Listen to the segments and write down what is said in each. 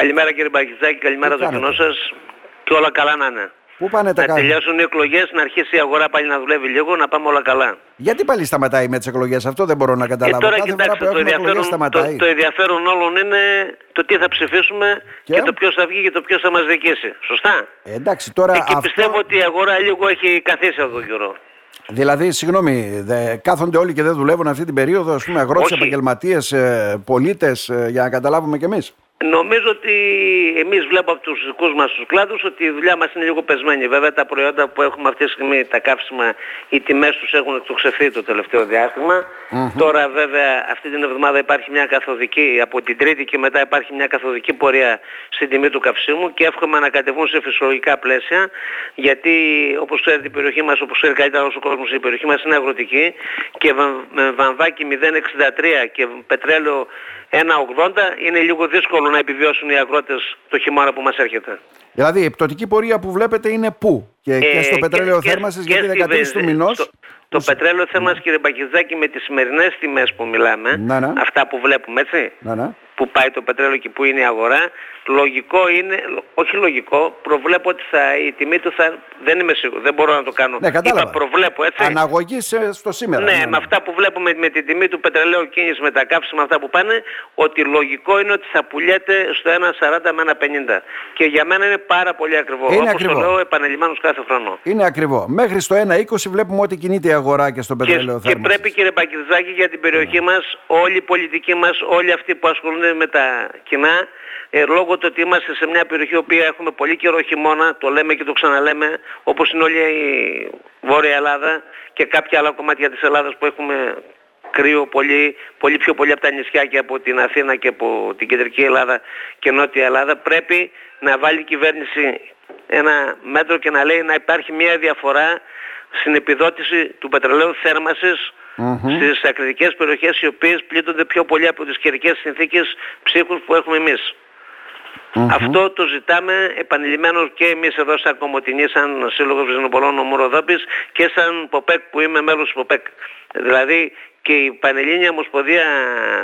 Καλημέρα κύριε Μπακιτσάκη, καλημέρα στο κοινό σας και όλα καλά να είναι. Πού πάνε τα Να καλά; τελειώσουν οι εκλογές, να αρχίσει η αγορά πάλι να δουλεύει λίγο, να πάμε όλα καλά. Γιατί πάλι σταματάει με τις εκλογές, αυτό δεν μπορώ να Και καταλάβω. Ε, τώρα Κάθε φορά κοιτάξτε, που το έχουμε εκλογές ενδιαφέρον, σταματάει. το, το ενδιαφέρον όλων είναι το τι θα ψηφίσουμε Και; και, το ποιος θα βγει και το ποιος θα μας διοικήσει. Σωστά; Ε, εντάξει, τώρα Εκεί αυτό. πιστεύω ότι η αγορά λίγο έχει καθίσει αυτό τον καιρό. Δηλαδή, συγγνώμη, δε, κάθονται όλοι και δεν δουλεύουν αυτή την περίοδο, ας πούμε, αγρότες, Όχι. επαγγελματίες, πολίτες, για να καταλάβουμε κι εμείς. Νομίζω ότι εμείς βλέπουμε από τους δικούς μας τους κλάδους ότι η δουλειά μας είναι λίγο πεσμένη. Βέβαια τα προϊόντα που έχουμε αυτή τη στιγμή, τα καύσιμα, οι τιμές τους έχουν εκτοξευθεί το τελευταίο διάστημα. Τώρα βέβαια αυτή την εβδομάδα υπάρχει μια καθοδική, από την Τρίτη και μετά υπάρχει μια καθοδική πορεία στην τιμή του καυσίμου και εύχομαι να κατεβούν σε φυσιολογικά πλαίσια γιατί όπως ξέρετε η περιοχή μας, όπως ξέρει καλύτερα όσο ο κόσμος, η περιοχή μας είναι αγροτική και βα- με βαμβάκι 0,63 και πετρέλαιο 1,80 είναι λίγο δύσκολο να επιβιώσουν οι αγρότες το χειμώνα που μας έρχεται. Δηλαδή, η πτωτική πορεία που βλέπετε είναι πού; Και, και στο Ε, πετρέλαιο και- θέρμανσης, και γιατί στη 13 του βενζίνη. μηνός. Στο- Το πετρέλαιο θέρμανσης κύριε Μπακιζάκη με τις σημερινές τιμές που μιλάμε, Ναι, ναι. αυτά που βλέπουμε έτσι, Ναι, ναι. Που πάει το πετρέλαιο και που είναι η αγορά, λογικό είναι, όχι λογικό, προβλέπω ότι θα, η τιμή του θα, δεν είμαι σίγουρο, δεν μπορώ να το κάνω. Ναι, κατάλαβα. Είπα προβλέπω έτσι. Αναγωγή σε- στο σήμερα. Ναι, με αυτά που βλέπουμε με την τιμή του πετρελαίου κίνηση με τα καύσιμα αυτά που πάνε, ότι λογικό είναι ότι θα πουλιέται στο 1,40 με 1,50. Και για μένα είναι πάρα πολύ ακριβό. Είναι Όπως ακριβό. το λέω επανελειμμένως κάθε χρόνο. Είναι ακριβό. Μέχρι στο 1,20 βλέπουμε ότι κινείται η αγορά και στο Και, πετρέλαιο και θέρμανσης. πρέπει κύριε Μπακιζάκη για την περιοχή μας, όλοι οι πολιτικοί μας, όλοι αυτοί που ασχολούνται με τα κοινά, ε, λόγω του ότι είμαστε σε μια περιοχή η οποία έχουμε πολύ καιρό χειμώνα, το λέμε και το ξαναλέμε, όπως είναι όλη η Βόρεια Ελλάδα και κάποια άλλα κομμάτια της Ελλάδας που έχουμε κρύο πολύ, πολύ πιο πολύ από τα νησιά και από την Αθήνα και από την κεντρική Ελλάδα και νότια Ελλάδα, πρέπει να βάλει η κυβέρνηση ένα μέτρο και να λέει να υπάρχει μια διαφορά στην επιδότηση του πετρελαίου θέρμασης στις ακριτικές περιοχές οι οποίες πλήττονται πιο πολύ από τις καιρικές συνθήκες ψύχους που έχουμε εμείς. Αυτό το ζητάμε επανειλημμένως και εμείς εδώ σαν Κομωτινή, σαν Σύλλογος Βυζινοπολών Ομοροδόπης και σαν ΠΟΠΕΚ που είμαι μέλος της ΠΟΠΕΚ. Δηλαδή και η Πανελλήνια Ομοσπονδία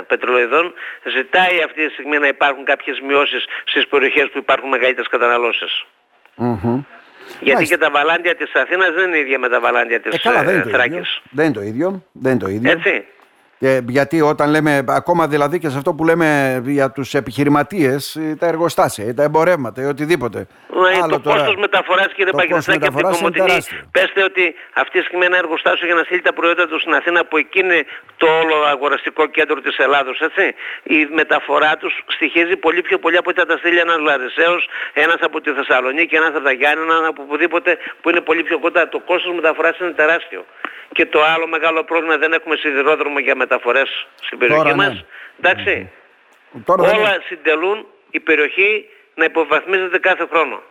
Πετρολοειδών ζητάει αυτή τη στιγμή να υπάρχουν κάποιες μειώσεις στις περιοχές που υπάρχουν μεγαλύτερες καταναλώσεις. Μμμ. Γιατί Μάλιστα. και τα βαλάντια της Αθήνας δεν είναι ίδια με τα βαλάντια της Ε, καλά, δεν ε, είναι, το ίδιο. Θράκης. δεν είναι το ίδιο. Δεν είναι το ίδιο. Έτσι. Ε, γιατί όταν λέμε, ακόμα δηλαδή και σε αυτό που λέμε για τους επιχειρηματίες, ε, τα εργοστάσια, ή τα εμπορεύματα ή οτιδήποτε. Μα Άλλο το τώρα. κόστος μεταφοράς κύριε το κόστος Παγκρασάκη από την μεταφοράς είναι Κομωτινή. τεράστιο. Πέστε ότι αυτή τη στιγμή ένα εργοστάσιο για να στείλει τα προϊόντα του στην Αθήνα που εκεί είναι το όλο αγοραστικό κέντρο της Ελλάδος, έτσι. Η μεταφορά τους στοιχίζει πολύ πιο πολύ από ότι θα τα στείλει ένας Λαρισαίος, ένας από τη Θεσσαλονίκη, ένας από τα Γιάννενα, από οπουδήποτε που είναι πολύ πιο κοντά. Το κόστος μεταφοράς είναι τεράστιο. Και το άλλο μεγάλο πρόβλημα δεν έχουμε σιδηρόδρομο για μεταφορές στην περιοχή Τώρα, ναι. μας. Εντάξει. Τώρα δεν Όλα είναι- συντελούν η περιοχή να υποβαθμίζεται κάθε χρόνο.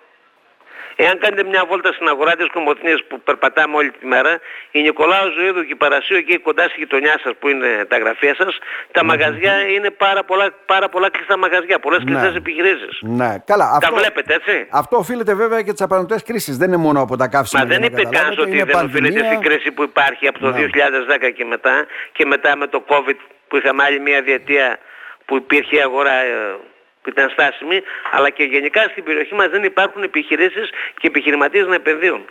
Εάν κάνετε μια βόλτα στην αγορά της Κομωτινής που περπατάμε όλη τη μέρα, η Νικολάου Ζωήδου και η Παρασίου εκεί κοντά στη γειτονιά σας που είναι τα γραφεία σας, τα μαγαζιά είναι πάρα πολλά, πάρα πολλά κλειστά μαγαζιά, πολλές Ναι. κλειστές επιχειρήσεις. Ναι, καλά. Τα Αυτό, βλέπετε έτσι; αυτό οφείλεται βέβαια και τι απανοτέ κρίσεις. Δεν είναι μόνο από τα καύσιμα. Μα δεν για να είπε κανένας καταλάβετε, ότι είναι δεν οφείλεται πανδημία. στην κρίση που υπάρχει από το Ναι. 2010 και μετά και μετά με το COVID που είχαμε άλλη μια διετία που υπήρχε η αγορά ε, που ήταν στάσιμη αλλά και γενικά στην περιοχή μας δεν υπάρχουν επιχειρήσεις και επιχειρηματίες να επενδύουν.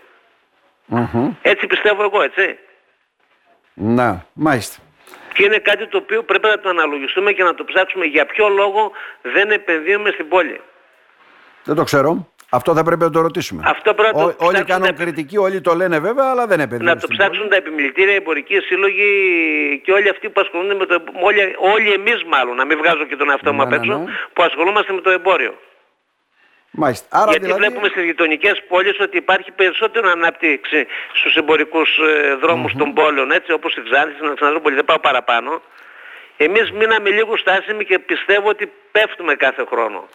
Μμμ. Έτσι πιστεύω εγώ, έτσι. Να, μάλιστα. Και είναι κάτι το οποίο πρέπει να το αναλογιστούμε και να το ψάξουμε για ποιο λόγο δεν επενδύουμε στην πόλη. Δεν το ξέρω. Αυτό θα πρέπει να το ρωτήσουμε. Αυτό πρέπει να το Ό- όλοι ψάξουν κάνουν τα- κριτική, όλοι το λένε βέβαια, αλλά δεν επενδύουν. Να το στην ψάξουν τα επιμελητήρια, οι εμπορικοί σύλλογοι και όλοι αυτοί που ασχολούνται με το εμ- όλοι, όλοι εμείς μάλλον, να μην βγάζω και τον εαυτό μου Ναι, απ' ναι, έξω, ναι. που ασχολούμαστε με το εμπόριο. πόλη. Μάλιστα. Άρα Γιατί δηλαδή... βλέπουμε στις γειτονικές πόλεις ότι υπάρχει περισσότερο ανάπτυξη στους εμπορικούς ε, δρομους των πόλεων, έτσι όπως στην Ξάνθη, στην Αλεξανδρούπολη, δεν πάω παραπάνω. Εμείς μείναμε λίγο στάσιμοι και πιστεύω ότι πέφτουμε κάθε χρόνο.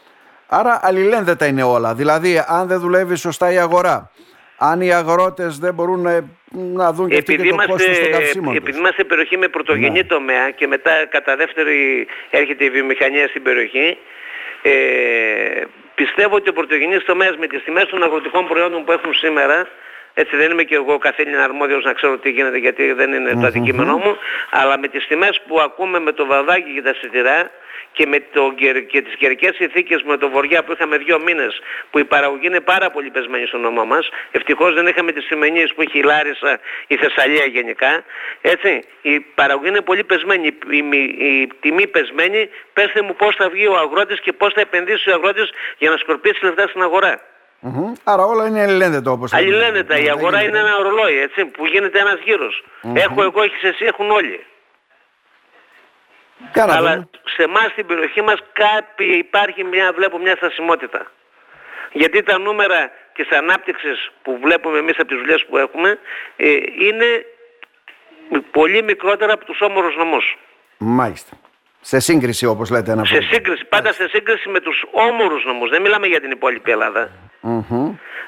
Άρα αλληλένδετα είναι όλα. Δηλαδή, αν δεν δουλεύει σωστά η αγορά, αν οι αγρότες δεν μπορούν να, να δουν και αυτοί Επειδή και το είμαστε, κόστος των καυσίμων τους. επειδή είμαστε περιοχή με πρωτογενή Ναι. τομέα και μετά κατά δεύτερη έρχεται η βιομηχανία στην περιοχή, ε, πιστεύω ότι ο πρωτογενής τομέας με τις τιμές των αγροτικών προϊόντων που έχουν σήμερα Έτσι δεν είμαι και εγώ καθήλυνα αρμόδιος να ξέρω τι γίνεται γιατί δεν είναι το αντικείμενό μου. Αλλά με τις τιμές που ακούμε με το βαδάκι και τα σιτηρά και με το, και τις καιρικές συνθήκες με το βοριά που είχαμε δύο μήνες που η παραγωγή είναι πάρα πολύ πεσμένη στο νόμο μας. Ευτυχώς δεν είχαμε τις σημενίες που έχει η Λάρισα, η Θεσσαλία γενικά. Έτσι, η παραγωγή είναι πολύ πεσμένη. Η, η, η τιμή πεσμένη, πέστε μου πώς θα βγει ο αγρότης και πώς θα επενδύσει ο αγρότης για να σκορπίσει λεφτά στην αγορά. Mm-hmm. Άρα όλα είναι αλληλένδετα όπως Αλληλένδετα. Η αγορά είναι ένα ορολόι έτσι, που γίνεται ένας γύρος. Mm-hmm. Έχω εγώ, έχεις εσύ, έχουν όλοι. Κάνα Αλλά σε εμάς στην περιοχή μας κάποιοι υπάρχει μια, βλέπω μια στασιμότητα. Γιατί τα νούμερα της ανάπτυξης που βλέπουμε εμείς από τις δουλειές που έχουμε ε, είναι πολύ μικρότερα από τους όμορους νομούς. Μάλιστα. Σε σύγκριση όπως λέτε ένα Σε σύγκριση, πάντα σε σύγκριση με τους όμορους νομούς. Δεν μιλάμε για την υπόλοιπη Ελλάδα.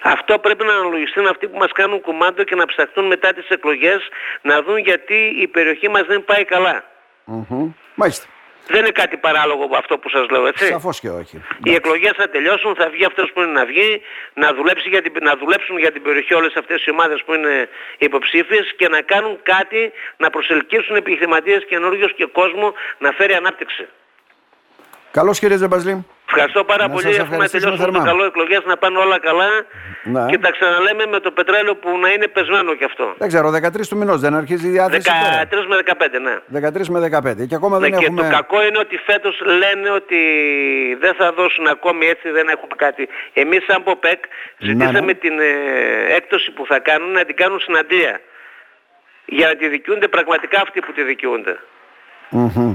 Αυτό πρέπει να αναλογιστούν αυτοί που μας κάνουν κουμάντο και να ψαχτούν μετά τις εκλογές να δουν γιατί η περιοχή μας δεν πάει καλά. Μάλιστα. Δεν είναι κάτι παράλογο από αυτό που σας λέω, έτσι. Σαφώς και όχι. Οι εκλογές θα τελειώσουν, θα βγει αυτός που είναι να βγει, να, δουλέψει για την, να δουλέψουν για την περιοχή όλες αυτές οι ομάδες που είναι υποψήφιες και να κάνουν κάτι, να προσελκύσουν επιχειρηματίες καινούργιους και κόσμο να φέρει ανάπτυξη. Καλώς κύριε Ζεμπαζλή. Ευχαριστώ πάρα Να πολύ. σας Έχουμε ευχαριστήσουμε τελειώσει το θερμά. καλό εκλογές να πάνε όλα καλά Ναι. και τα ξαναλέμε με το πετρέλαιο που να είναι πεσμένο κι αυτό. Δεν ξέρω, 13 του μηνός δεν αρχίζει η διάθεση 13 με 15, ναι. τώρα. 13 με 15 και ακόμα Ναι, δεν και έχουμε... το κακό είναι ότι φέτος λένε ότι δεν θα δώσουν ακόμη έτσι, δεν έχουμε κάτι. Εμείς σαν ΠΟΠΕΚ ζητήσαμε ναι. την ε, έκπτωση που θα κάνουν να την κάνουν συναντία. Για να τη δικαιούνται πραγματικά αυτοί που τη δικαιούνται. Μμμ.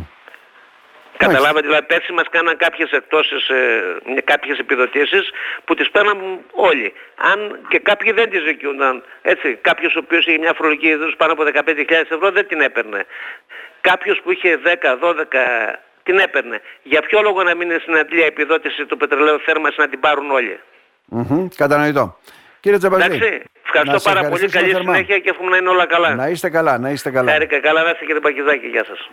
Καταλάβατε, δηλαδή πέρσι μας κάναν κάποιες εκτόσεις, ε, κάποιες επιδοτήσεις που τις παίρναν όλοι. Αν και κάποιοι δεν τις δικαιούνταν, έτσι, κάποιος ο οποίος είχε μια φορολογική επιδότηση πάνω από 15.000 ευρώ δεν την έπαιρνε. Κάποιος που είχε 10, 12 την έπαιρνε. Για ποιο λόγο να μην είναι στην αντλία επιδότηση του πετρελαίου θέρμανσης να την πάρουν όλοι; Μμμ. Κατανοητό. Κύριε Τζαμπαζή, Εντάξει, να ευχαριστώ σε πάρα πολύ, ευχαριστήσουμε καλή θερμά. συνέχεια και εύχομαι να είναι όλα καλά. να είστε καλά, να είστε καλά. Χάρηκα, καλά να είστε κύριε Πακιζάκη, γεια σας.